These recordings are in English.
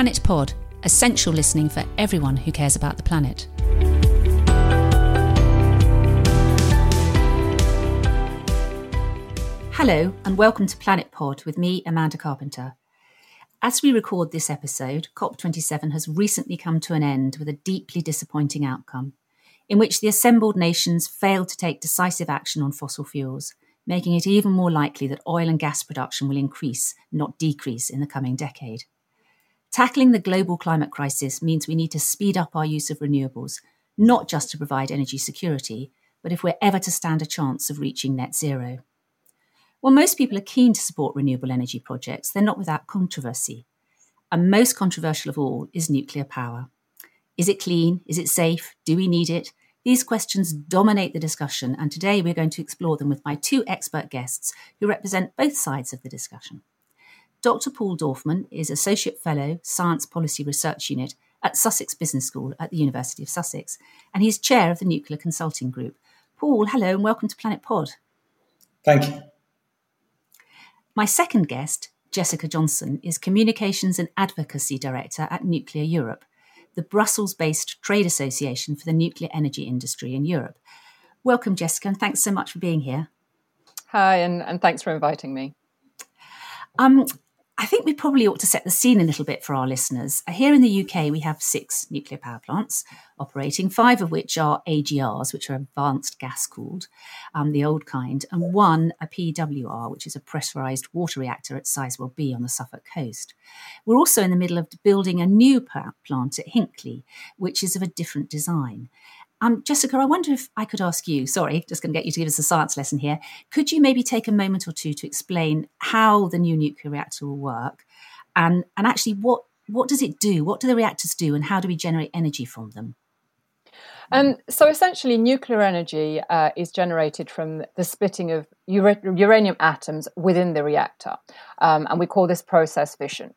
Planet Pod, essential listening for everyone who cares about the planet. Hello, and welcome to Planet Pod with me, Amanda Carpenter. As we record this episode, COP27 has recently come to an end with a deeply disappointing outcome, in which the assembled nations failed to take decisive action on fossil fuels, making it even more likely that oil and gas production will increase, not decrease, in the coming decade. Tackling the global climate crisis means we need to speed up our use of renewables, not just to provide energy security, but if we're ever to stand a chance of reaching net zero. While most people are keen to support renewable energy projects, they're not without controversy. And most controversial of all is nuclear power. Is it clean? Is it safe? Do we need it? These questions dominate the discussion, and today we're going to explore them with my two expert guests who represent both sides of the discussion. Dr. Paul Dorfman is Associate Fellow, Science Policy Research Unit at Sussex Business School at the University of Sussex, and he's chair of the Nuclear Consulting Group. Paul, hello and welcome to Planet Pod. Thank you. My second guest, Jessica Johnson, is Communications and Advocacy Director at Nuclear Europe, the Brussels based trade association for the nuclear energy industry in Europe. Welcome, Jessica, and thanks so much for being here. Hi, and, and thanks for inviting me. Um, I think we probably ought to set the scene a little bit for our listeners. Here in the UK, we have six nuclear power plants operating, five of which are AGRs, which are advanced gas cooled, um, the old kind, and one a PWR, which is a pressurised water reactor at Sizewell B on the Suffolk coast. We're also in the middle of building a new plant at Hinkley, which is of a different design. Um, Jessica, I wonder if I could ask you, sorry, just going to get you to give us a science lesson here. Could you maybe take a moment or two to explain how the new nuclear reactor will work and, and actually what, what does it do? What do the reactors do and how do we generate energy from them? Um, so essentially, nuclear energy uh, is generated from the splitting of ura- uranium atoms within the reactor, um, and we call this process fission.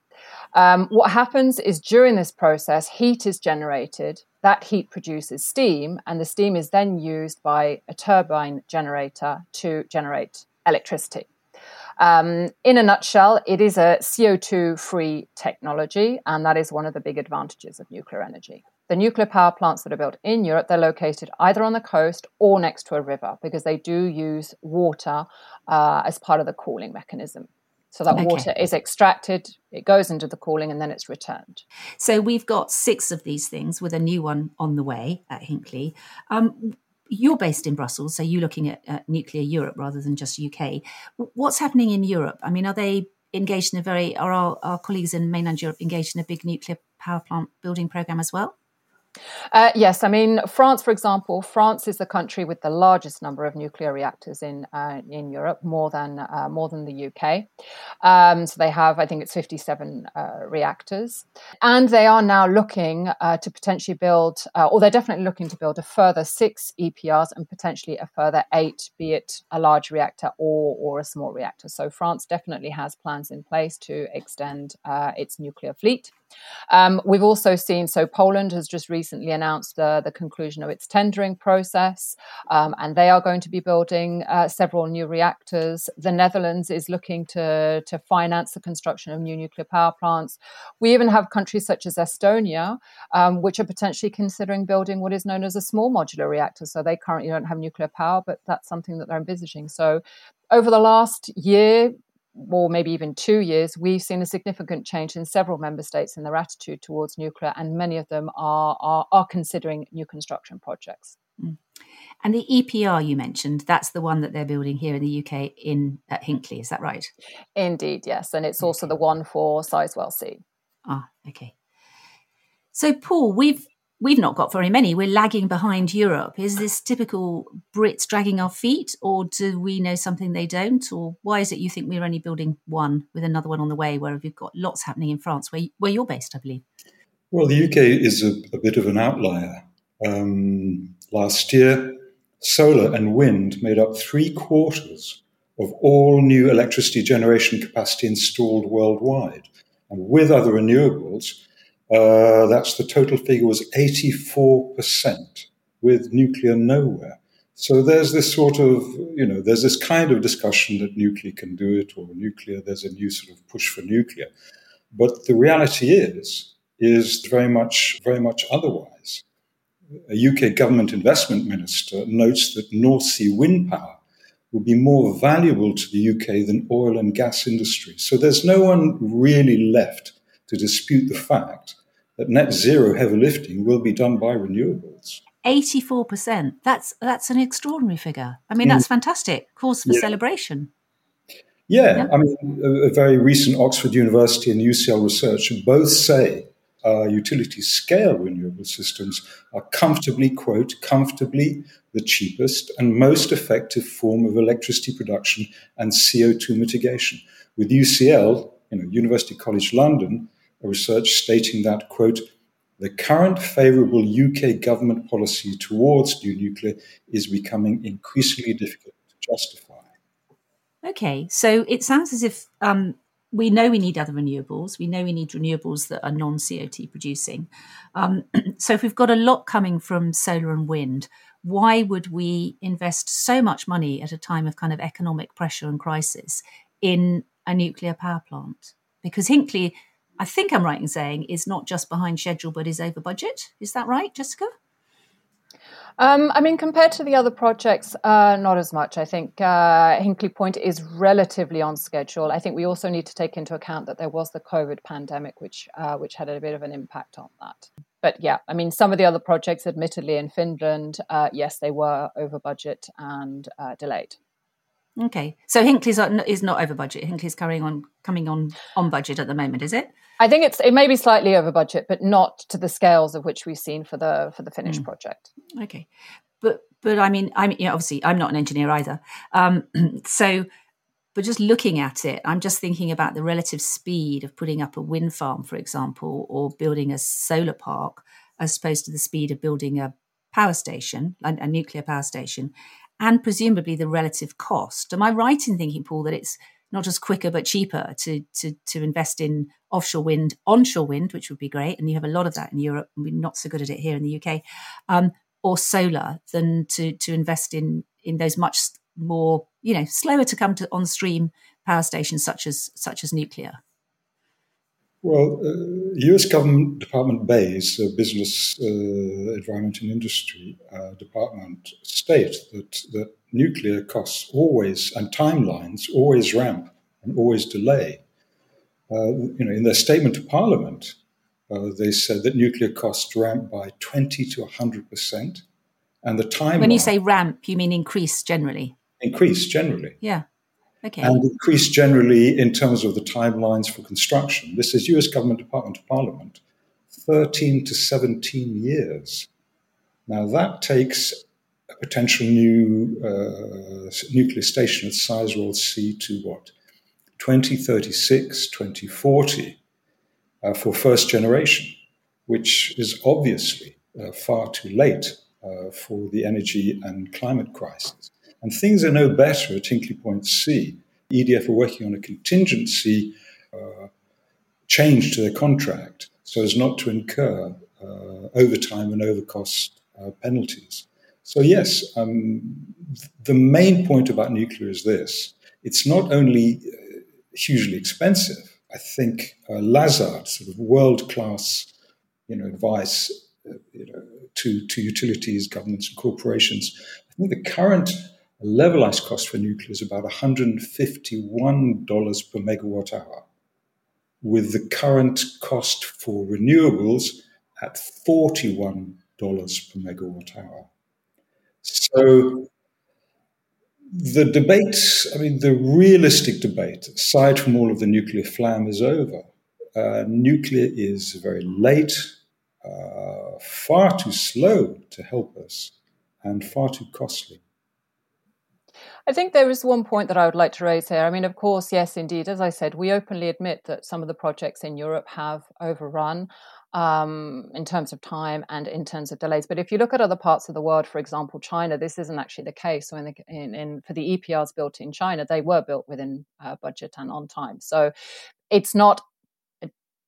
Um, what happens is during this process, heat is generated. That heat produces steam, and the steam is then used by a turbine generator to generate electricity. Um, in a nutshell, it is a CO2 free technology, and that is one of the big advantages of nuclear energy. The nuclear power plants that are built in Europe, they're located either on the coast or next to a river because they do use water uh, as part of the cooling mechanism. So that okay. water is extracted, it goes into the cooling, and then it's returned. So we've got six of these things with a new one on the way at Hinkley. Um, you're based in Brussels, so you're looking at, at, nuclear Europe rather than just UK. What's happening in Europe? I mean, are they engaged in a very, are our, our colleagues in mainland Europe engaged in a big nuclear power plant building program as well? Uh, yes, I mean France, for example. France is the country with the largest number of nuclear reactors in uh, in Europe, more than uh, more than the UK. Um, so they have, I think, it's fifty seven uh, reactors, and they are now looking uh, to potentially build, uh, or they're definitely looking to build a further six EPRs and potentially a further eight, be it a large reactor or or a small reactor. So France definitely has plans in place to extend its nuclear fleet. Um, we've also seen, so Poland has just recently announced the, the conclusion of its tendering process, um, and they are going to be building uh, several new reactors. The Netherlands is looking to, to finance the construction of new nuclear power plants. We even have countries such as Estonia, um, which are potentially considering building what is known as a small modular reactor. So they currently don't have nuclear power, but that's something that they're envisaging. So over the last year, or maybe even two years, we've seen a significant change in several member states in their attitude towards nuclear, and many of them are, are, are considering new construction projects. Mm. And the EPR you mentioned, that's the one that they're building here in the UK in at Hinkley, is that right? Indeed, yes. And it's also the one for Sizewell C. Ah, okay. So, Paul, we've we've not got very many. We're lagging behind Europe. Is this typical Brits dragging our feet, or do we know something they don't? Or why is it you think we're only building one with another one on the way, where we've got lots happening in France, where, where you're based, I believe? Well, the UK is a, a bit of an outlier. Um, last year, solar and wind made up three quarters of all new electricity generation capacity installed worldwide. And with other renewables, uh, that's the total figure was 84% with nuclear nowhere. So there's this sort of, you know, there's this kind of discussion that nuclear can do it or nuclear, there's a new sort of push for nuclear. But the reality is, is very much, very much otherwise. A UK government investment minister notes that North Sea wind power will be more valuable to the UK than oil and gas industry. So there's no one really left to dispute the fact that net zero heavy lifting will be done by renewables. 84%. That's that's an extraordinary figure. I mean, that's fantastic. Cause for yeah. celebration. Yeah, yeah, I mean, a, a, very recent Oxford University and UCL research both say uh, utility scale renewable systems are comfortably, quote, comfortably the cheapest and most effective form of electricity production and CO2 mitigation. With UCL, you know, University College London, research stating that, quote, the current favourable UK government policy towards new nuclear is becoming increasingly difficult to justify. Okay, so it sounds as if um, we know we need other renewables. We know we need renewables that are non CO2 producing. Um, so if we've got a lot coming from solar and wind, why would we invest so much money at a time of kind of economic pressure and crisis in a nuclear power plant? Because Hinkley I think I'm right in saying, is not just behind schedule but is over budget. Is that right, Jessica? Um, I mean, compared to the other projects, uh, not as much. I think uh, Hinkley Point is relatively on schedule. I think we also need to take into account that there was the COVID pandemic, which uh, which had a bit of an impact on that. But yeah, I mean, some of the other projects, admittedly in Finland, uh, yes, they were over budget and uh, delayed. Okay, so Hinkley's is not over budget. Hinkley's carrying on coming on on budget at the moment, is it? I think it's it may be slightly over budget, but not to the scales of which we've seen for the for the Finnish mm. project. Okay, but but I mean, you know, obviously I'm not an engineer either. Um, so, but just looking at it, I'm just thinking about the relative speed of putting up a wind farm, for example, or building a solar park, as opposed to the speed of building a power station, a, a nuclear power station and presumably the relative cost. Am I right in thinking, Paul, that it's not just quicker but cheaper to to to invest in offshore wind, onshore wind, which would be great, and you have a lot of that in Europe, and we're not so good at it here in the UK, um, or solar, than to to invest in in those much more you know slower to come to on stream power stations such as such as nuclear. Well, uh, U.S. government Department BEIS, uh, Business, uh, Environment and Industry uh, Department, state that that nuclear costs always and timelines always ramp and always delay. Uh, you know, in their statement to Parliament, uh, they said that nuclear costs ramp by twenty to hundred percent, and the time. When you say ramp, you mean increase generally. Increase generally. Yeah. Okay. And increase generally in terms of the timelines for construction. This is US Government Department of Parliament, 13 to 17 years. Now, that takes a potential new uh, nuclear station at Sizewell C to what? 2036, 2040 uh, for first generation, which is obviously uh, far too late uh, for the energy and climate crisis. And things are no better at Hinkley Point C. EDF are working on a contingency uh, change to their contract so as not to incur uh, overtime and overcost uh, penalties. So, yes, um, the main point about nuclear is this it's not only uh, hugely expensive. I think uh, Lazard, sort of world class you know, advice uh, you know, to, to utilities, governments, and corporations. I think the current levelized cost for nuclear is about $151 per megawatt hour, with the current cost for renewables at $41 per megawatt hour. So the debate, I mean, the realistic debate, aside from all of the nuclear flam, is over. Uh, nuclear is very late, uh, far too slow to help us, and far too costly. I think there is one point that I would like to raise here. I mean, of course, yes, indeed. As I said, we openly admit that some of the projects in Europe have overrun um, in terms of time and in terms of delays. But if you look at other parts of the world, for example, China, this isn't actually the case. So, in, the, in, in for the EPRs built in China, they were built within uh, budget and on time. So, it's not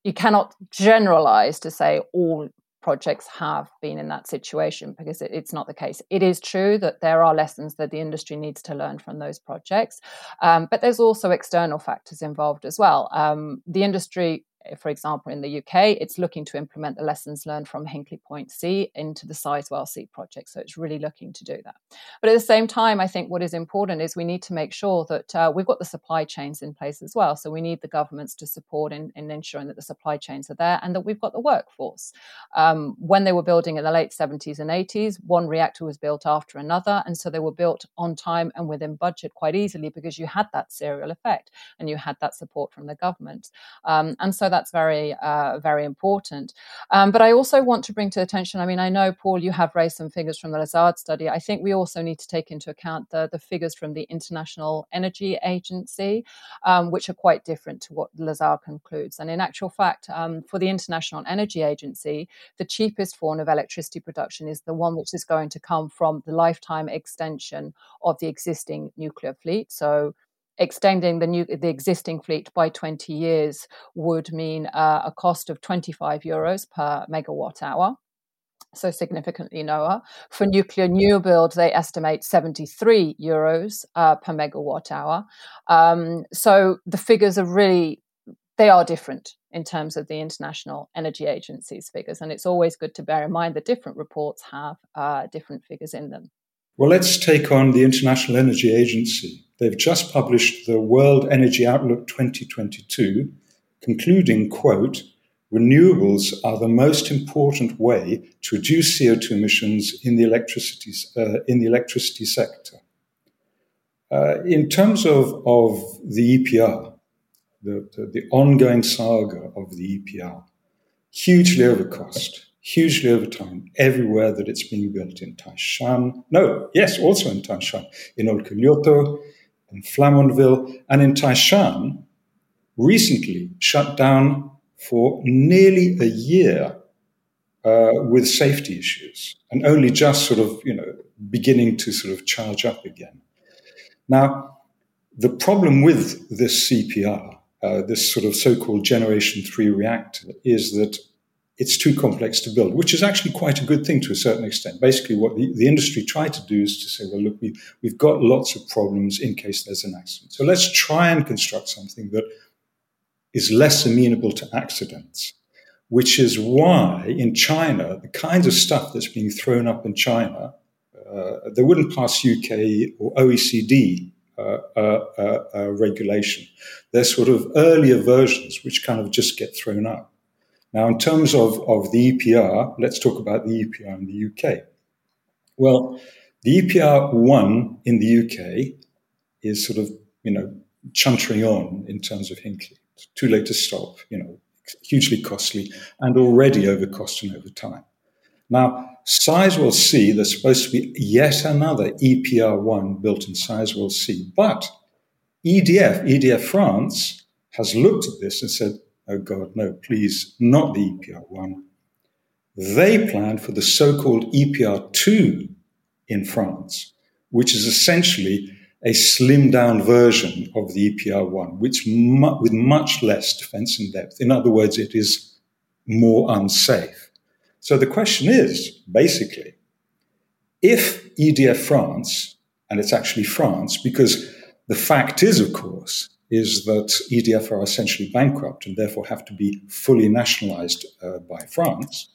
you cannot generalize to say all projects have been in that situation because it, it's not the case. It is true that there are lessons that the industry needs to learn from those projects, um, but there's also external factors involved as well. Um, the industry for example, in the UK, it's looking to implement the lessons learned from Hinkley Point C into the Sizewell C project. So it's really looking to do that. But at the same time, I think what is important is we need to make sure that uh, we've got the supply chains in place as well. So we need the governments to support in, in ensuring that the supply chains are there and that we've got the workforce. Um, when they were building in the late 70s and 80s, one reactor was built after another. And so they were built on time and within budget quite easily because you had that serial effect and you had that support from the government. Um, and so that's very, uh, very important. Um, but I also want to bring to attention, I mean, I know, Paul, you have raised some figures from the Lazard study. I think we also need to take into account the, the figures from the International Energy Agency, um, which are quite different to what Lazard concludes. And in actual fact, um, for the International Energy Agency, the cheapest form of electricity production is the one which is going to come from the lifetime extension of the existing nuclear fleet. So extending the new the existing fleet by 20 years would mean uh, a cost of 25 euros per megawatt hour so significantly lower. For nuclear new build, they estimate 73 euros uh, per megawatt hour. Um, so the figures are really they are different in terms of the International Energy Agency's figures, and it's always good to bear in mind that different reports have uh, different figures in them. Well, let's take on the International Energy Agency. They've just published the World Energy Outlook 2022, concluding, quote, renewables are the most important way to reduce CO2 emissions in the electricity, uh, in the electricity sector. Uh, in terms of, of the EPR, the, the, the ongoing saga of the EPR, hugely overcost, hugely over time everywhere that it's being built in Taishan. No, yes, also in Taishan, in Olkiluoto, in Flamanville, and in Taishan, recently shut down for nearly a year uh, with safety issues, and only just sort of, you know, beginning to sort of charge up again. Now, the problem with this EPR, uh, this sort of so-called Generation 3 reactor, is that it's too complex to build, which is actually quite a good thing to a certain extent. Basically, what the, the industry tried to do is to say, well, look, we, we've got lots of problems in case there's an accident. So let's try and construct something that is less amenable to accidents, which is why in China, the kinds of stuff that's being thrown up in China, uh, they wouldn't pass UK or OECD uh, uh, uh, uh, regulation. They're sort of earlier versions which kind of just get thrown up. Now, in terms of, of the EPR, let's talk about the EPR in the UK. Well, the EPR 1 in the UK is sort of, you know, chuntering on in terms of Hinkley. It's too late to stop, you know, hugely costly and already over cost and over time. Now, Sizewell C, there's supposed to be yet another EPR1 built in Sizewell C, but EDF, EDF France, has looked at this and said, oh God, no, please, not the EPR1. They planned for the so called EPR2 in France, which is essentially a slimmed down version of the EPR1, which mu- with much less defense in depth. In other words, it is more unsafe. So the question is basically, if EDF France, and it's actually France, because the fact is, of course, is that EDF are essentially bankrupt and therefore have to be fully nationalized uh, by France.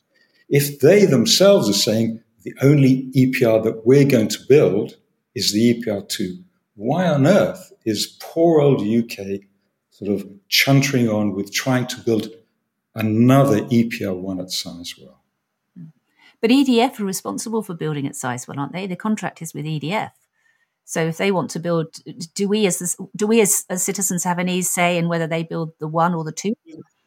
If they themselves are saying the only EPR that we're going to build is the EPR2, why on earth is poor old UK sort of chuntering on with trying to build another EPR1 at Sizewell? But EDF are responsible for building at Sizewell, aren't they? The contract is with EDF. So if they want to build, do we as do we as, as citizens have any say in whether they build the one or the two?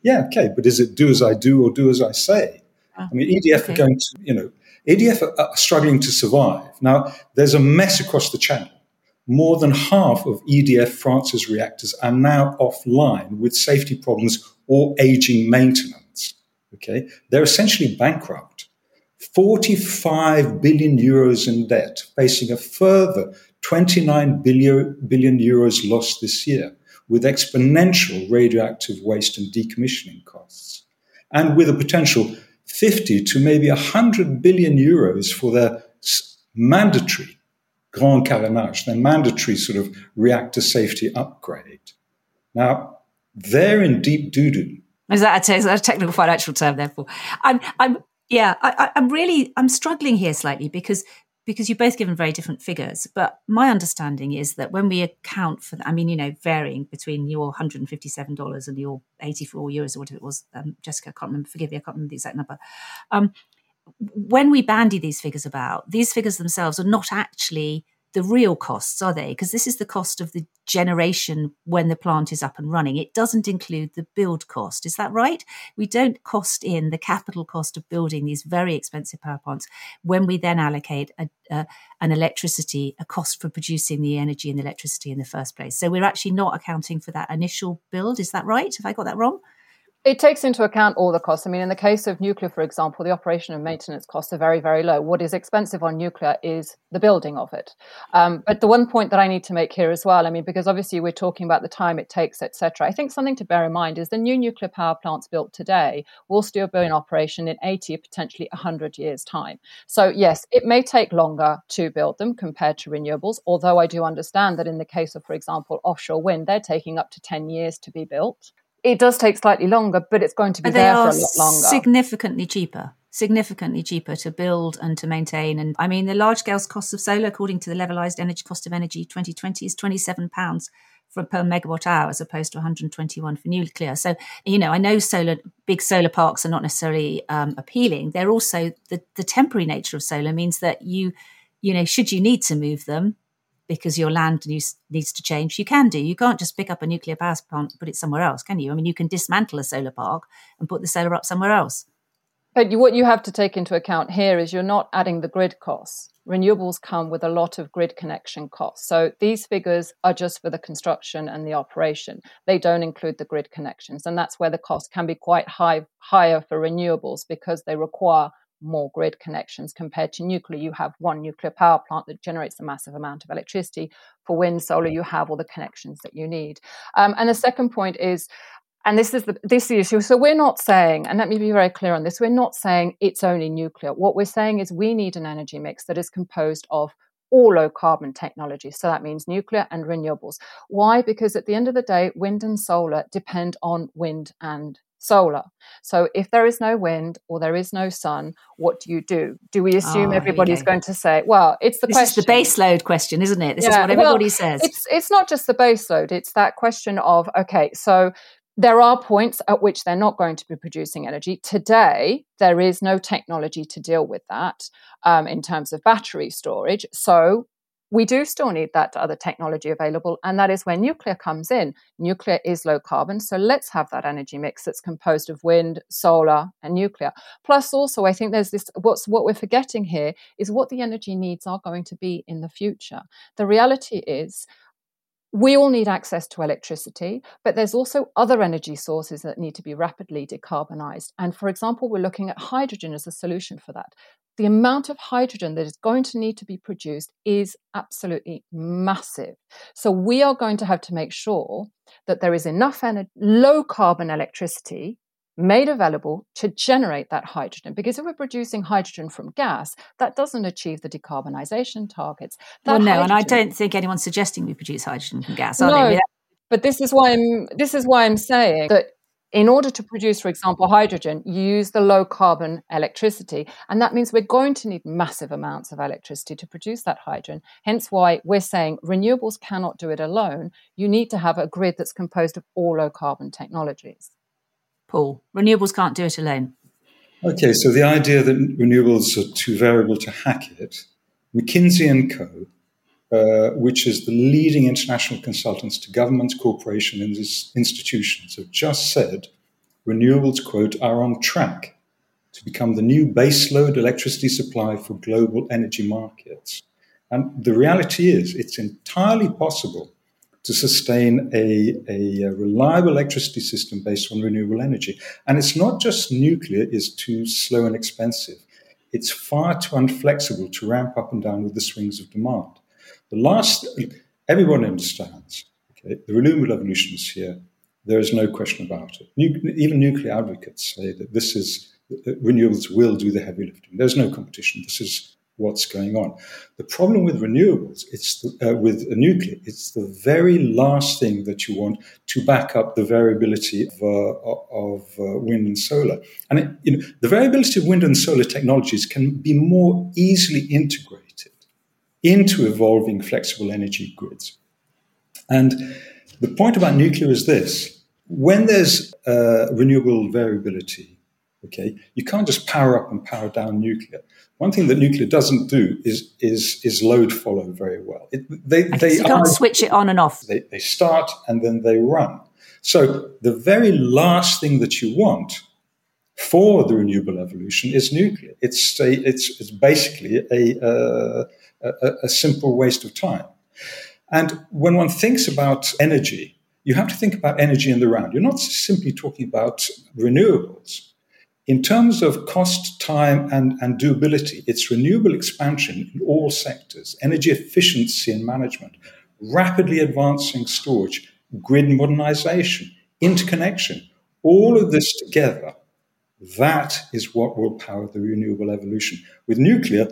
Yeah, okay, but is it do as I do or do as I say? Oh, I mean, EDF okay. are going to, you know, EDF are, are struggling to survive. Now, there's a mess across the channel. More than half of EDF France's reactors are now offline with safety problems or aging maintenance. Okay, they're essentially bankrupt. 45 billion euros in debt, facing a further 29 billion, billion euros lost this year, with exponential radioactive waste and decommissioning costs, and with a potential 50 to maybe 100 billion euros for their mandatory grand carénage, their mandatory sort of reactor safety upgrade. Now, they're in deep doo doo Is that a, is that a technical financial term? Therefore, I'm, I'm, yeah, I, I'm really, I'm struggling here slightly because because you've both given very different figures. But my understanding is that when we account for, I mean, you know, varying between your $157 and your 84 euros or whatever it was, um, Jessica, I can't remember, forgive me, I can't remember the exact number. Um, when we bandy these figures about, these figures themselves are not actually the real costs, are they? Because this is the cost of the generation when the plant is up and running. It doesn't include the build cost. Is that right? We don't cost in the capital cost of building these very expensive power plants when we then allocate a, an electricity, a cost for producing the energy and the electricity in the first place. So we're actually not accounting for that initial build. Is that right? Have I got that wrong? It takes into account all the costs. I mean, in the case of nuclear, for example, the operation and maintenance costs are very, very low. What is expensive on nuclear is the building of it. Um, but the one point that I need to make here as well, I mean, because obviously we're talking about the time it takes, etc. I think something to bear in mind is the new nuclear power plants built today will still be in operation in 80, potentially 100 years' time. So yes, it may take longer to build them compared to renewables. Although I do understand that in the case of, for example, offshore wind, they're taking up to 10 years to be built it does take slightly longer, but it's going to be there for a lot longer. Significantly cheaper. Significantly cheaper to build and to maintain. And I mean, the large scale cost of solar, according to the levelized energy cost of energy 2020, is £27 for per megawatt hour as opposed to 121 for nuclear. So, you know, I know solar, big solar parks are not necessarily um, appealing. They're also the, the temporary nature of solar means that you, you know, should you need to move them, because your land use, needs to change, you can do. You can't just pick up a nuclear power plant and put it somewhere else, can you? I mean, you can dismantle a solar park and put the solar up somewhere else. But what you have to take into account here is you're not adding the grid costs. Renewables come with a lot of grid connection costs. So these figures are just for the construction and the operation. They don't include the grid connections. And that's where the cost can be quite high, higher for renewables because they require more grid connections compared to nuclear. You have one nuclear power plant that generates a massive amount of electricity. For wind, solar, you have all the connections that you need. Um, and the second point is, and this is the this is the issue. So we're not saying, and let me be very clear on this, we're not saying it's only nuclear. What we're saying is we need an energy mix that is composed of all low carbon technologies. So that means nuclear and renewables. Why? Because at the end of the day, wind and solar depend on wind and solar. So if there is no wind or there is no sun, what do you do? Do we assume oh, everybody's okay. going to say, well, it's the this question. is the base load question, isn't it? This yeah. is what everybody well, says. It's it's not just the base load, it's that question of okay, so there are points at which they're not going to be producing energy. Today, there is no technology to deal with that um, in terms of battery storage. So, we do still need that other technology available, and that is where nuclear comes in. Nuclear is low carbon, so let's have that energy mix that's composed of wind, solar, and nuclear. Plus, also, I think there's this what's what we're forgetting here is what the energy needs are going to be in the future. The reality is we all need access to electricity, but there's also other energy sources that need to be rapidly decarbonized. And for example, we're looking at hydrogen as a solution for that. The amount of hydrogen that is going to need to be produced is absolutely massive. So we are going to have to make sure that there is enough low carbon electricity made available to generate that hydrogen. Because if we're producing hydrogen from gas, that doesn't achieve the decarbonisation targets. That well, no, hydrogen... and I don't think anyone's suggesting we produce hydrogen from gas, are no, they? But this is why I'm this is why I'm saying that in order to produce, for example, hydrogen, you use the low carbon electricity. And that means we're going to need massive amounts of electricity to produce that hydrogen. Hence why we're saying renewables cannot do it alone. You need to have a grid that's composed of all low carbon technologies. Paul. Renewables can't do it alone. Okay, so the idea that renewables are too variable to hack it, McKinsey and Co., uh, which is the leading international consultants to governments, corporations, and institutions, have just said renewables, quote, are on track to become the new baseload electricity supply for global energy markets. And the reality is, it's entirely possible to sustain a, a, reliable electricity system based on renewable energy. And it's not just nuclear is too slow and expensive. It's far too unflexible to ramp up and down with the swings of demand. The last, everyone understands, okay, the renewable revolution is here. There is no question about it. Even nuclear advocates say that this is, renewables will do the heavy lifting. There's no competition. This is what's going on. The problem with renewables, it's the, uh, with nuclear, it's the very last thing that you want to back up the variability of, uh, of uh, wind and solar. And it, you know, the variability of wind and solar technologies can be more easily integrated into evolving flexible energy grids. And the point about nuclear is this when there's uh, renewable variability, okay, you can't just power up and power down nuclear. One thing that nuclear doesn't do is is is load follow very well. It, they they you can't are, switch it on and off. They, they start and then they run. So the very last thing that you want for the renewable evolution is nuclear. It's a, it's it's basically a, uh, a, a simple waste of time. And when one thinks about energy, you have to think about energy in the round. You're not simply talking about renewables. In terms of cost, time, and, and doability, it's renewable expansion in all sectors, energy efficiency and management, rapidly advancing storage, grid modernization, interconnection, all of this together, that is what will power the renewable evolution. With nuclear,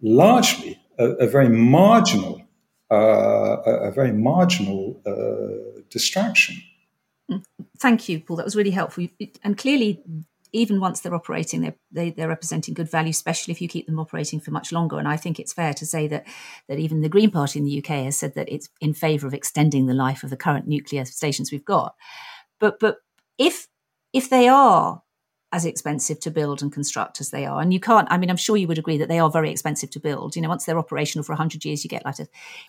largely a, a very marginal, uh, a, a, very marginal uh, distraction. Thank you, Paul. That was really helpful. And clearly, even once they're operating, they're, they, they are representing good value, especially if you keep them operating for much longer. And I think it's fair to say that that even the Green Party in the UK has said that it's in favour of extending the life of the current nuclear stations we've got. But but if if they are as expensive to build and construct as they are. And you can't, I mean, I'm sure you would agree that they are very expensive to build. You know, once they're operational for 100 years, you get like,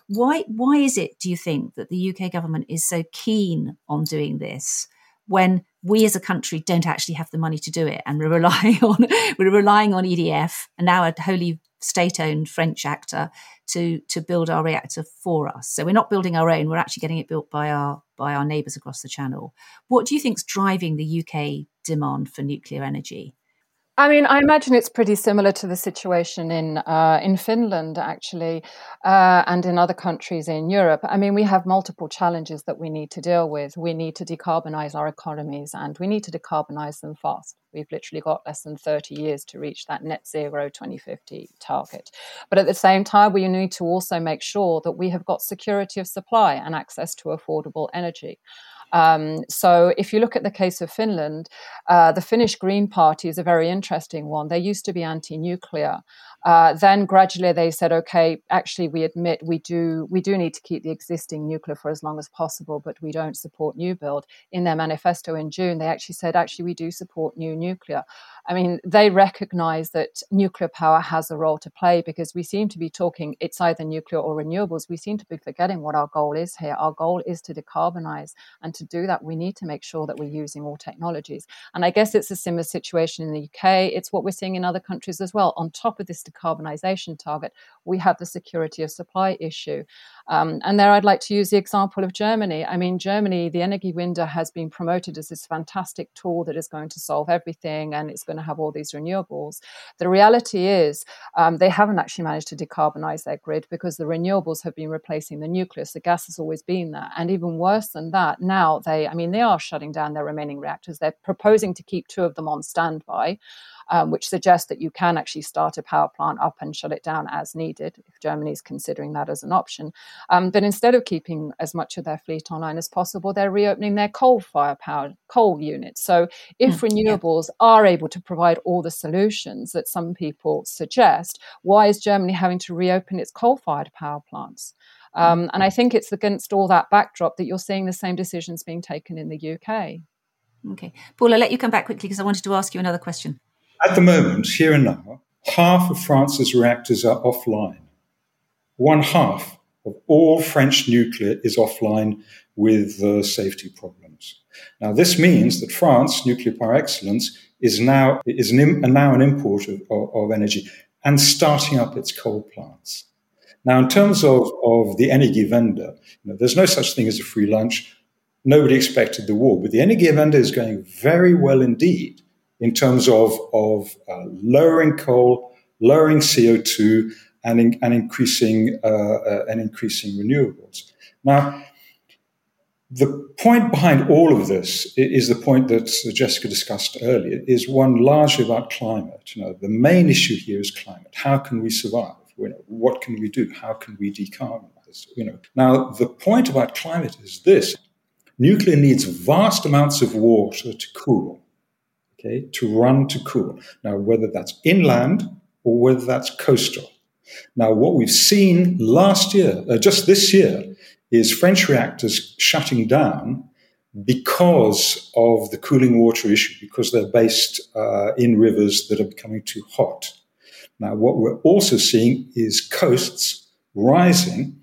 why, why is it, do you think, that the UK government is so keen on doing this when we as a country don't actually have the money to do it and we're relying on, we're relying on EDF and now a wholly state-owned French actor to to build our reactor for us. So we're not building our own; we're actually getting it built by our by our neighbours across the channel. What do you think is driving the UK demand for nuclear energy? I mean, I imagine it's pretty similar to the situation in uh, in Finland, actually, uh, and in other countries in Europe. I mean, we have multiple challenges that we need to deal with. We need to decarbonize our economies, and we need to decarbonize them fast. We've literally got less than 30 years to reach that net zero 2050 target. But at the same time, we need to also make sure that we have got security of supply and access to affordable energy. Um, so if you look at the case of Finland, uh, the Finnish Green Party is a very interesting one. They used to be anti-nuclear. Uh, then gradually they said, okay, actually we admit we do we do need to keep the existing nuclear for as long as possible, but we don't support new build. In their manifesto in June, they actually said, actually we do support new nuclear. I mean, they recognize that nuclear power has a role to play because we seem to be talking it's either nuclear or renewables. We seem to be forgetting what our goal is here. Our goal is to decarbonize. And to do that, we need to make sure that we're using all technologies. And I guess it's a similar situation in the UK. It's what we're seeing in other countries as well. On top of this decarbonisation target, we have the security of supply issue. Um, and there I'd like to use the example of Germany. I mean, Germany, the Energiewende has been promoted as this fantastic tool that is going to solve everything and it's going to have all these renewables. The reality is um, they haven't actually managed to decarbonize their grid because the renewables have been replacing the nucleus. The gas has always been there. And even worse than that, now they, I mean, they are shutting down their remaining reactors. They're proposing to keep two of them on standby um, which suggests that you can actually start a power plant up and shut it down as needed if Germany is considering that as an option. Um, but instead of keeping as much of their fleet online as possible, they're reopening their coal fire power coal units. So if mm, renewables yeah. are able to provide all the solutions that some people suggest, why is Germany having to reopen its coal fired power plants? Um, and I think it's against all that backdrop that you're seeing the same decisions being taken in the UK. Okay. Paul, I'll let you come back quickly because I wanted to ask you another question. At the moment, here and now, half of France's reactors are offline. One half of all French nuclear is offline with uh, safety problems. Now, this means that France, nuclear power excellence, is now, is an, now an importer of, of, energy and starting up its coal plants. Now, in terms of, of the Energiewende, you know, there's no such thing as a free lunch. Nobody expected the war, but the Energiewende is going very well indeed in terms of, of uh, lowering coal, lowering CO2, and, in, and increasing uh, uh, and increasing renewables. Now, The point behind all of this is the point that Jessica discussed earlier, is one largely about climate. You know, the main issue here is climate. How can we survive? You know, what can we do? How can we decarbonize? You know, now the point about climate is this: nuclear needs vast amounts of water to cool, okay, to run to cool. Now, whether that's inland or whether that's coastal. Now, what we've seen last year, uh, just this year, is French reactors shutting down because of the cooling water issue, because they're based uh, in rivers that are becoming too hot. Now, what we're also seeing is coasts rising,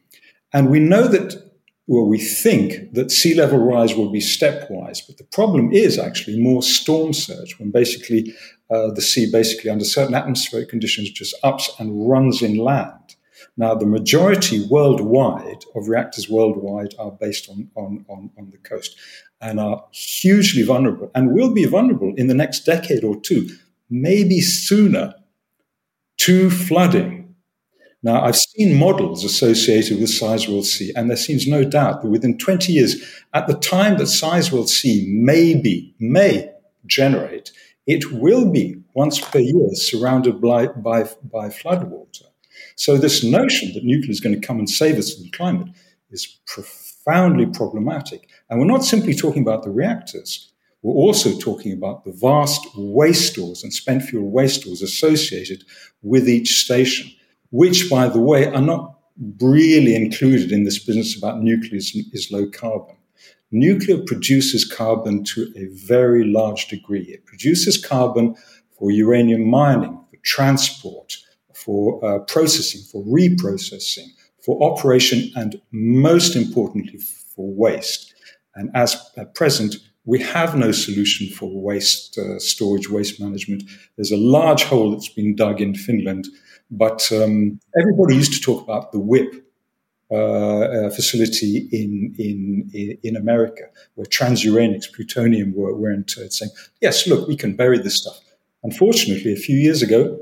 and we know that, well, we think that sea level rise will be stepwise, but the problem is actually more storm surge, when basically uh, the sea, basically under certain atmospheric conditions, just ups and runs inland. Now, the majority worldwide of reactors worldwide are based on, on, on, on, the coast and are hugely vulnerable and will be vulnerable in the next decade or two, maybe sooner, to flooding. Now, I've seen models associated with size Sizewell C, and there seems no doubt that within 20 years, at the time that Sizewell C may be, may generate, it will be once per year surrounded by, by, by floodwater. So, this notion that nuclear is going to come and save us from climate is profoundly problematic. And we're not simply talking about the reactors, we're also talking about the vast waste stores and spent fuel waste stores associated with each station, which, by the way, are not really included in this business about nuclear is low carbon. Nuclear produces carbon to a very large degree. It produces carbon for uranium mining, for transport, for uh, processing, for reprocessing, for operation, and most importantly, for waste. And as at present, we have no solution for waste uh, storage, waste management. There's a large hole that's been dug in Finland, but um, everybody used to talk about the WIPP uh, uh, facility in, in, in America, where transuranics, plutonium were, were interred, saying, yes, look, we can bury this stuff. Unfortunately, a few years ago,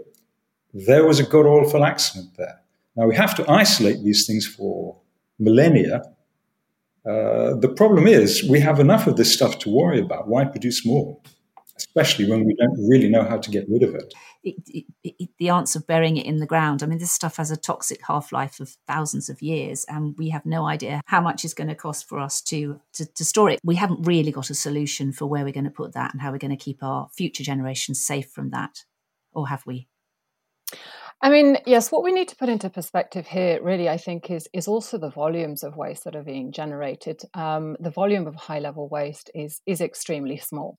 there was a god awful accident there. Now, we have to isolate these things for millennia. Uh, the problem is, we have enough of this stuff to worry about. Why produce more? Especially when we don't really know how to get rid of it. It, it, it, the answer of burying it in the ground. I mean, this stuff has a toxic half life of thousands of years, and we have no idea how much it's going to cost for us to, to, to store it. We haven't really got a solution for where we're going to put that and how we're going to keep our future generations safe from that, or have we? I mean, yes, what we need to put into perspective here, really, I think, is is also the volumes of waste that are being generated. Um, the volume of high level waste is is extremely small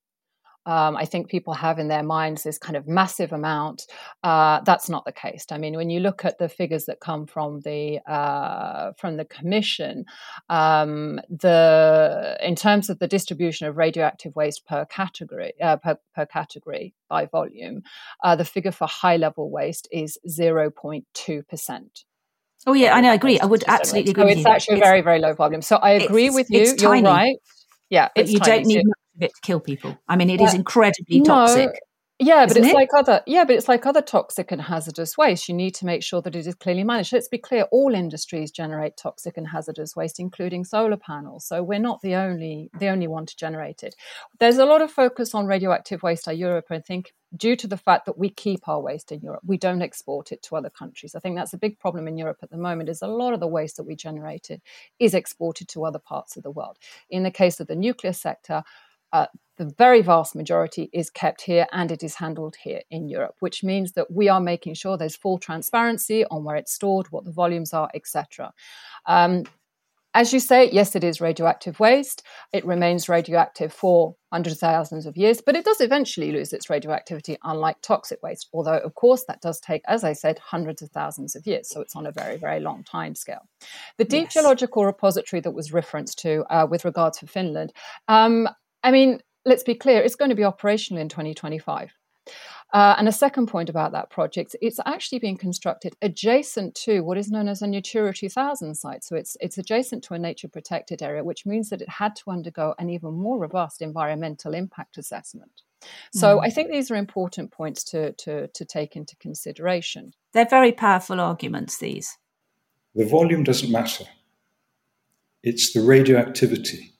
um, I think people have in their minds this kind of massive amount. Uh, that's not the case. I mean, when you look at the figures that come from the uh, from the Commission, um, the in terms of the distribution of radioactive waste per category uh, per, per, category by volume, uh, the figure for high level waste is zero point two percent. Oh yeah, I know. I agree. I would absolutely agree. So it's actually a very, very low volume. So I agree with you. You're tiny. right. Yeah, but you don't need of it to kill people. I mean, it is incredibly no, toxic. Yeah, but it's it? like other yeah, but it's like other toxic and hazardous waste. You need to make sure that it is clearly managed. Let's be clear, all industries generate toxic and hazardous waste, including solar panels. So we're not the only the only one to generate it. There's a lot of focus on radioactive waste in Europe, I think, due to the fact that we keep our waste in Europe. We don't export it to other countries. I think that's a big problem in Europe at the moment is a lot of the waste that we generated is exported to other parts of the world. In the case of the nuclear sector, uh, the very vast majority is kept here and it is handled here in Europe, which means that we are making sure there's full transparency on where it's stored, what the volumes are, etc. Um, as you say, yes, it is radioactive waste. It remains radioactive for hundreds of thousands of years, but it does eventually lose its radioactivity, unlike toxic waste. Although, of course, that does take, as I said, hundreds of thousands of years. So it's on a very, very long time scale. The deep yes. geological repository that was referenced to uh, with regards to Finland, um, I mean, let's be clear, it's going to be operational in 2025. Uh, and a second point about that project, it's actually being constructed adjacent to what is known as a Natura 2000 site. So it's, it's adjacent to a nature protected area, which means that it had to undergo an even more robust environmental impact assessment. So mm. I think these are important points to, to, to take into consideration. They're very powerful arguments, these. The volume doesn't matter, it's the radioactivity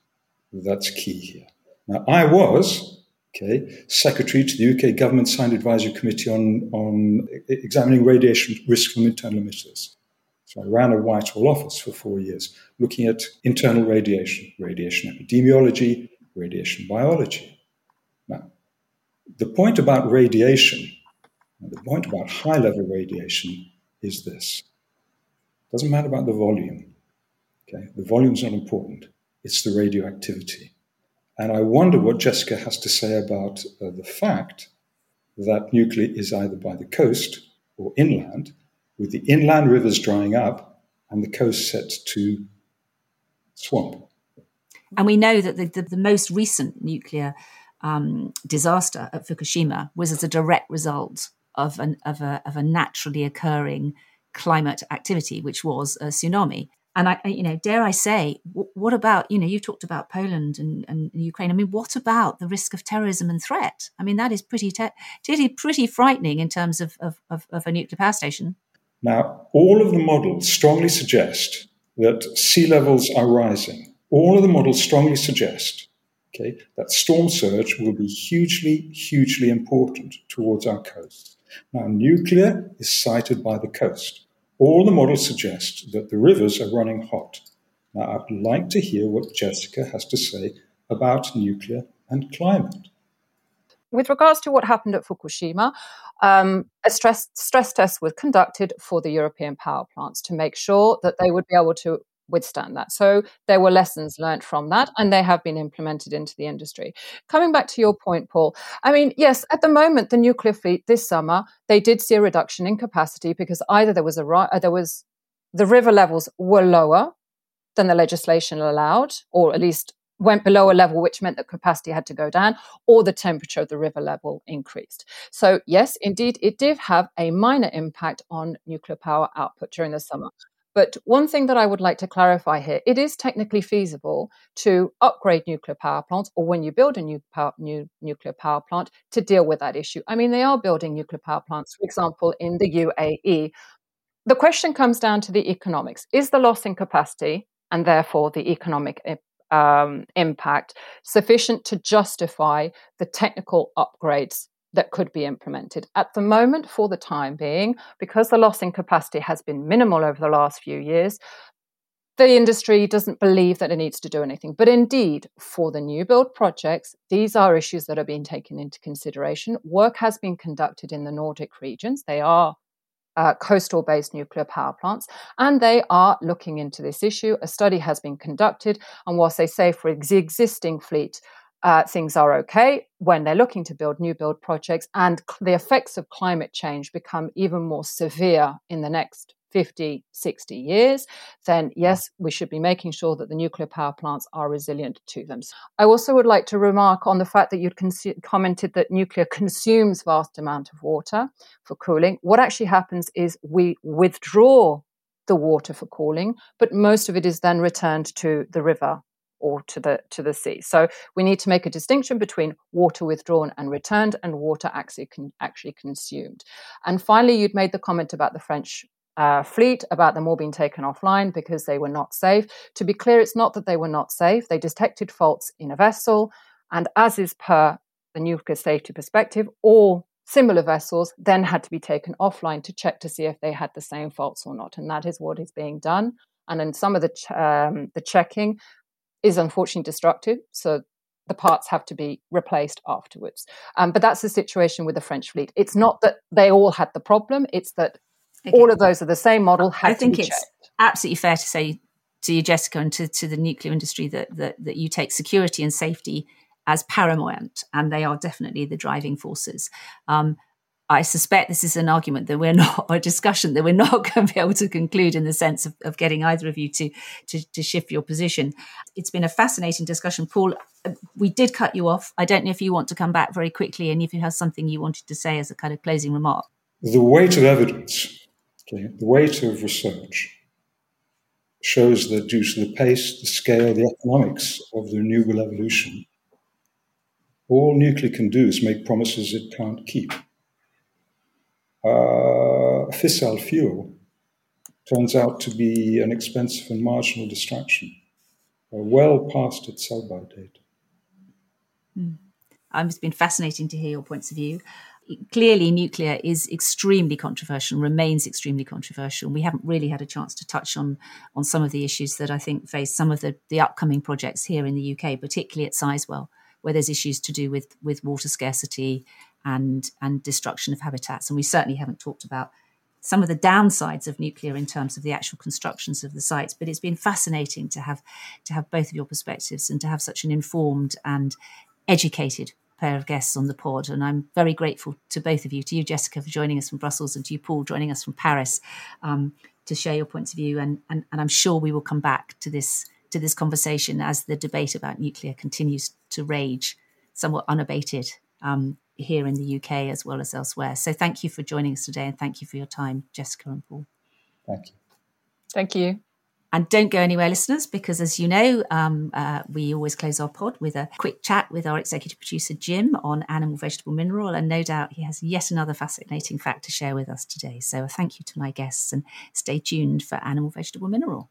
that's key here. Now, I was, okay, secretary to the UK Government Signed Advisory Committee on, on examining radiation risk from internal emitters. So I ran a Whitehall office for four years, looking at internal radiation, radiation epidemiology, radiation biology. Now, the point about radiation, the point about high level radiation is this. It doesn't matter about the volume. Okay? The volume's not important. It's the radioactivity. And I wonder what Jessica has to say about uh, the fact that nuclear is either by the coast or inland, with the inland rivers drying up and the coast set to swamp. And we know that the, the, the most recent nuclear um, disaster at Fukushima was as a direct result of, an, of, a, of a naturally occurring climate activity, which was a tsunami. And I, you know, dare I say, what about, you know, you talked about Poland and, and Ukraine. I mean, what about the risk of terrorism and threat? I mean, that is pretty, te- pretty frightening in terms of, of, of, of a nuclear power station. Now, all of the models strongly suggest that sea levels are rising. All of the models strongly suggest okay, that storm surge will be hugely, hugely important towards our coast. Now, nuclear is sited by the coast. All the models suggest that the rivers are running hot. Now, I'd like to hear what Jessica has to say about nuclear and climate. With regards to what happened at Fukushima, um, a stress, stress test was conducted for the European power plants to make sure that they would be able to withstand that. So there were lessons learned from that, and they have been implemented into the industry. Coming back to your point, Paul, I mean, yes, at the moment, the nuclear fleet this summer they did see a reduction in capacity because either there was a uh, there was the river levels were lower than the legislation allowed, or at least went below a level which meant that capacity had to go down or the temperature of the river level increased. So, yes, indeed, it did have a minor impact on nuclear power output during the summer. But one thing that I would like to clarify here it is technically feasible to upgrade nuclear power plants, or when you build a new, power, new nuclear power plant, to deal with that issue. I mean, they are building nuclear power plants, for example, in the UAE. The question comes down to the economics. Is the loss in capacity and therefore the economic eh, um, impact sufficient to justify the technical upgrades that could be implemented. At the moment, for the time being, because the loss in capacity has been minimal over the last few years, the industry doesn't believe that it needs to do anything. But indeed, for the new build projects, these are issues that are being taken into consideration. Work has been conducted in the Nordic regions. They are uh, coastal based nuclear power plants, and they are looking into this issue. A study has been conducted, and whilst they say for the existing fleet, uh, things are okay when they're looking to build new build projects and the effects of climate change become even more severe in the next 50, 60 years, then yes, we should be making sure that the nuclear power plants are resilient to them. I also would like to remark on the fact that you'd commented that nuclear consumes vast amount of water for cooling. What actually happens is we withdraw the water for cooling, but most of it is then returned to the river or to the to the sea. So we need to make a distinction between water withdrawn and returned and water actually con- actually consumed. And finally, you'd made the comment about the French uh, fleet about them all being taken offline because they were not safe. To be clear, it's not that they were not safe. They detected faults in a vessel, and as is per the nuclear safety perspective, all similar vessels then had to be taken offline to check to see if they had the same faults or not, and that is what is being done. And in some of the ch- um, the checking, is unfortunately destructive. So the parts have to be replaced afterwards. Um, but that's the situation with the French fleet. It's not that they all had the problem, it's that okay. all of those are the same model. I think it's checked. absolutely fair to say to you, Jessica, and to, to the nuclear industry that, that, that you take security and safety as paramount, and they are definitely the driving forces. Um, I suspect this is an argument that we're not, or a discussion that we're not going to be able to conclude in the sense of, of getting either of you to, to, to shift your position. It's been a fascinating discussion. Paul, we did cut you off. I don't know if you want to come back very quickly and if you have something you wanted to say as a kind of closing remark. The weight of evidence, okay, the weight of research shows that due to the pace, the scale, the economics of the renewable evolution, all nuclear can do is make promises it can't keep uh, fissile fuel turns out to be an expensive and marginal distraction. well past its sell-by date. Mm. It's been fascinating to hear your points of view. Clearly, nuclear is extremely controversial, remains extremely controversial. We haven't really had a chance to touch on on some of the issues that I think face some of the, the upcoming projects here in the UK, particularly at Sizewell, where there's issues to do with with water scarcity and and destruction of habitats. And we certainly haven't talked about some of the downsides of nuclear in terms of the actual constructions of the sites. But it's been fascinating to have to have both of your perspectives and to have such an informed and educated pair of guests on the pod. And I'm very grateful to both of you, to you, Jessica, for joining us from Brussels, and to you, Paul, joining us from Paris, um, to share your points of view. And, and and I'm sure we will come back to this to this conversation as the debate about nuclear continues to rage, somewhat unabated. Um, here in the UK as well as elsewhere. So thank you for joining us today and thank you for your time, Jessica and Paul. Thank you. Thank you. And don't go anywhere, listeners, because as you know, um, uh, we always close our pod with a quick chat with our executive producer, Jim, on animal, vegetable, mineral. And no doubt he has yet another fascinating fact to share with us today. So thank you to my guests and stay tuned for Animal, Vegetable, Mineral.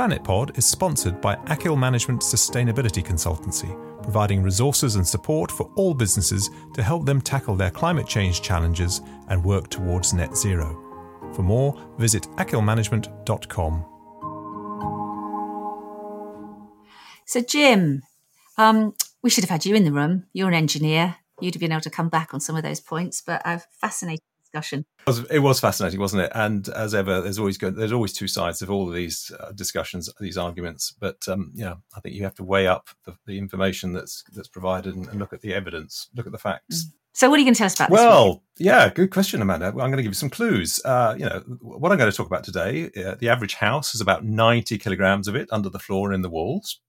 Planet Pod is sponsored by Achill Management Sustainability Consultancy providing resources and support for all businesses to help them tackle their climate change challenges and work towards net zero. For more, visit achillmanagement.com. So, Jim, um, we should have had you in the room. You're an engineer. You'd have been able to come back on some of those points, but I've fascinating discussion. It was, it was, fascinating, wasn't it? And as ever, there's always good, there's always two sides of all of these uh, discussions, these arguments. But um, yeah, I think you have to weigh up the, the information that's that's provided and, and, look at the evidence, look at the facts. Mm. So, what are you going to tell us about? Well, yeah, good question, Amanda. I'm going to give you some clues. Uh, you know, what I'm going to talk about today. Uh, the average house is about 90 kilograms of it under the floor and in the walls.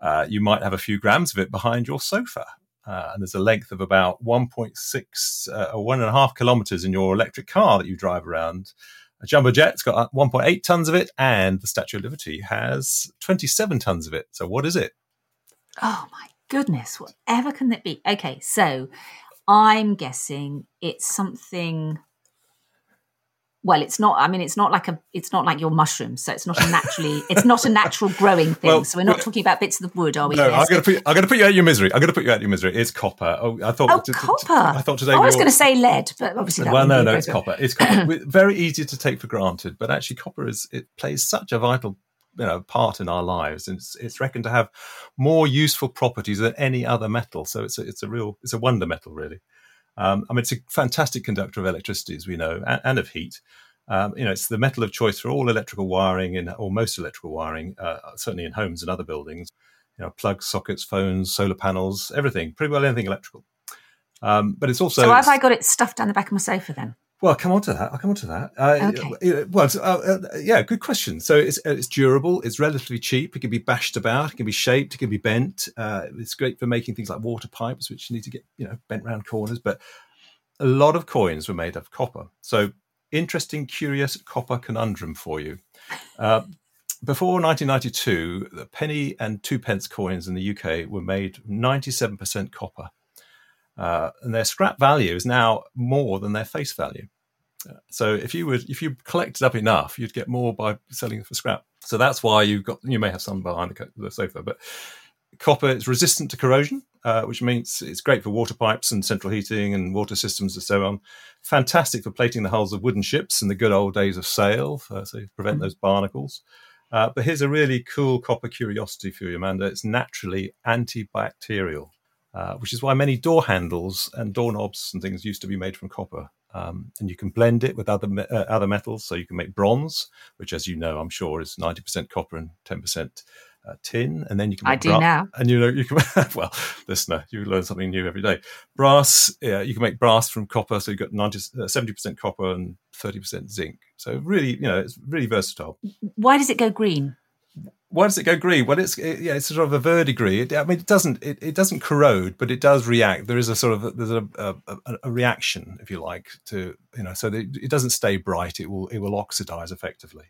Uh, you might have a few grams of it behind your sofa uh, and there's a length of about 1.6 uh, or one and a half kilometers in your electric car that you drive around. A jumbo jet's got uh, 1.8 tons of it, and the Statue of Liberty has 27 tons of it. So, what is it? Oh my goodness, whatever can that be? Okay, so I'm guessing it's something well it's not i mean it's not like a it's not like your mushrooms so it's not a naturally it's not a natural growing thing. Well, so we're not talking about bits of the wood are we? No i'm going to put i'm going to put you out of your misery. I'm going to put you out of your misery. It's copper. Oh i thought oh, t- copper t- i thought today oh, i was going to say lead but obviously well no no it's copper. It's copper. Very easy to take for granted but actually copper is it plays such a vital you know part in our lives and it's, it's reckoned to have more useful properties than any other metal. So it's a, it's a real it's a wonder metal really um, I mean, it's a fantastic conductor of electricity, as we know, and, and of heat. Um, you know, it's the metal of choice for all electrical wiring in, or most electrical wiring, uh, certainly in homes and other buildings. You know, plugs, sockets, phones, solar panels, everything, pretty well anything electrical. Um, but it's also. So have I got it stuffed down the back of my sofa then? Well, I'll come on to that. I'll come on to that. Uh, okay. Well, uh, uh, yeah, good question. So it's it's durable. It's relatively cheap. It can be bashed about. It can be shaped. It can be bent. Uh, it's great for making things like water pipes, which you need to get you know bent round corners. But a lot of coins were made of copper. So interesting, curious copper conundrum for you. Uh, before 1992, the penny and two pence coins in the UK were made 97% copper uh, and their scrap value is now more than their face value. Uh, so if you would, if you collected up enough, you'd get more by selling it for scrap. So that's why you've got. You may have some behind the, the sofa, but copper is resistant to corrosion, uh, which means it's great for water pipes and central heating and water systems and so on. Fantastic for plating the hulls of wooden ships in the good old days of sail, uh, so prevent mm-hmm. those barnacles. Uh, but here's a really cool copper curiosity for you, Amanda. It's naturally antibacterial. Uh, which is why many door handles and doorknobs and things used to be made from copper. Um, and you can blend it with other me- uh, other metals, so you can make bronze, which, as you know, I'm sure is 90% copper and 10% uh, tin, and then you can. I do bra- now, and you know you can. well, listener, you learn something new every day. Brass, yeah, you can make brass from copper, so you've got 90, 70% uh, copper and 30% zinc. So really, you know, it's really versatile. Why does it go green? Why does it go green? Well, it's it, yeah, it's sort of a verdigris. It, I mean, it doesn't it, it doesn't corrode, but it does react. There is a sort of there's a, a, a reaction, if you like, to you know, so it doesn't stay bright. It will it will oxidize effectively.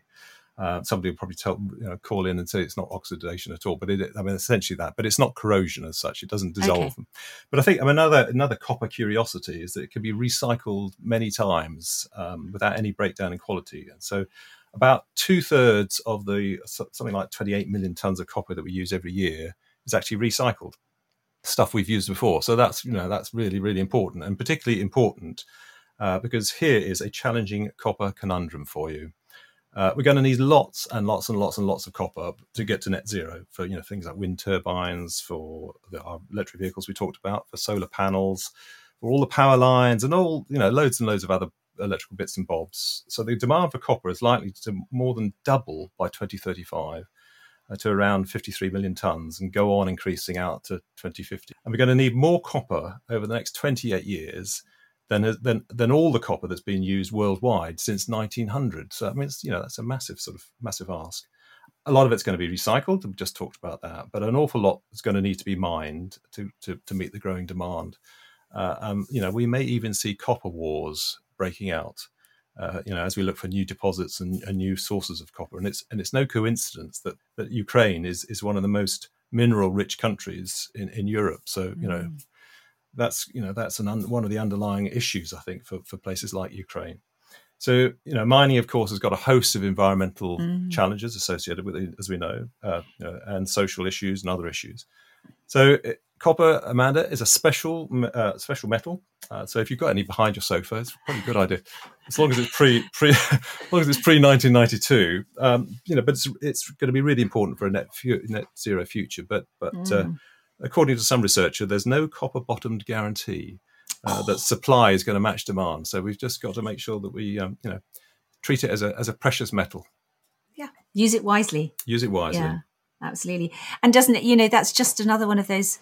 Uh, somebody will probably tell you know call in and say it's not oxidation at all, but it I mean essentially that, but it's not corrosion as such. It doesn't dissolve okay. them. But I think I mean, another another copper curiosity is that it can be recycled many times um, without any breakdown in quality, and so about two thirds of the something like 28 million tons of copper that we use every year is actually recycled stuff we've used before. So that's you know that's really really important and particularly important uh, because here is a challenging copper conundrum for you. Uh, we're going to need lots and lots and lots and lots of copper to get to net zero for you know things like wind turbines, for the, our electric vehicles we talked about, for solar panels, for all the power lines, and all you know loads and loads of other electrical bits and bobs. So the demand for copper is likely to more than double by 2035 uh, to around 53 million tons and go on increasing out to 2050. And we're going to need more copper over the next 28 years than, than, than all the copper that's been used worldwide since 1900. So I mean, you know, that's a massive sort of massive ask. A lot of it's going to be recycled. We just talked about that, but an awful lot is going to need to be mined to to, to meet the growing demand. Uh, um, you know, we may even see copper wars breaking out. Uh, you know, as we look for new deposits and, and, new sources of copper, and it's and it's no coincidence that that Ukraine is is one of the most mineral rich countries in, in Europe. So you know, mm. that's you know that's an un, one of the underlying issues I think for for places like Ukraine. So you know, mining of course has got a host of environmental mm. challenges associated with it, as we know, uh, you know, and social issues and other issues. So it, copper, Amanda, is a special uh, special metal. Uh, so if you've got any behind your sofa, it's probably a good idea, as long as it's pre pre as long as it's pre nineteen ninety two. Um, you know, but it's it's going to be really important for a net fu- net zero future. But but uh, mm. uh, according to some researcher, there's no copper bottomed guarantee uh, that supply is going to match demand. So we've just got to make sure that we um, you know treat it as a as a precious metal. Yeah, use it wisely. Use it wisely. Yeah absolutely. And doesn't it, you know, that's just another one of those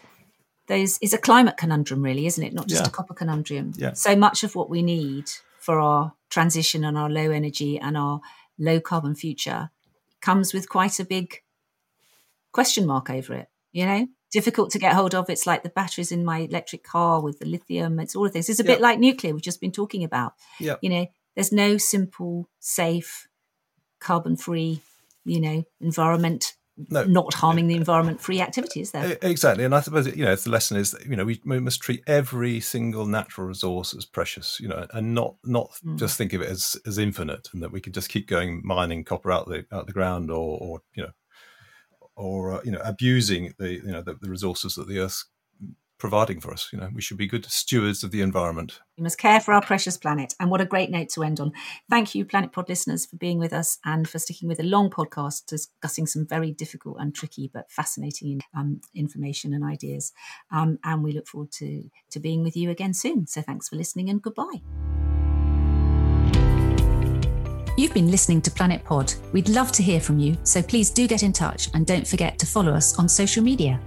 those is a climate conundrum really, isn't it? Not just yeah. a copper conundrum. Yeah. So much of what we need for our transition and our low energy and our low carbon future comes with quite a big question mark over it, you know? Difficult to get hold of. It's like the batteries in my electric car with the lithium. It's all of this. It's a yeah. bit like nuclear we've just been talking about. Yeah. You know, there's no simple, safe, carbon free, you know, environment no. not harming the environment free activities there. Exactly. And I suppose, you know, the lesson is that, you know, we, we must treat every single natural resource as precious, you know, and not not mm. just think of it as, as infinite and that we could just keep going mining copper out the out the ground or, or you know, or, uh, you know, abusing the, you know, the, the resources that the earth providing for us. You know, we should be good stewards of the environment. We must care for our precious planet. And what a great note to end on. Thank you, Planet Pod listeners, for being with us and for sticking with a long podcast discussing some very difficult and tricky but fascinating um, information and ideas. Um, and we look forward to, to being with you again soon. So thanks for listening and goodbye. You've been listening to Planet Pod. We'd love to hear from you, so please do get in touch and don't forget to follow us on social media.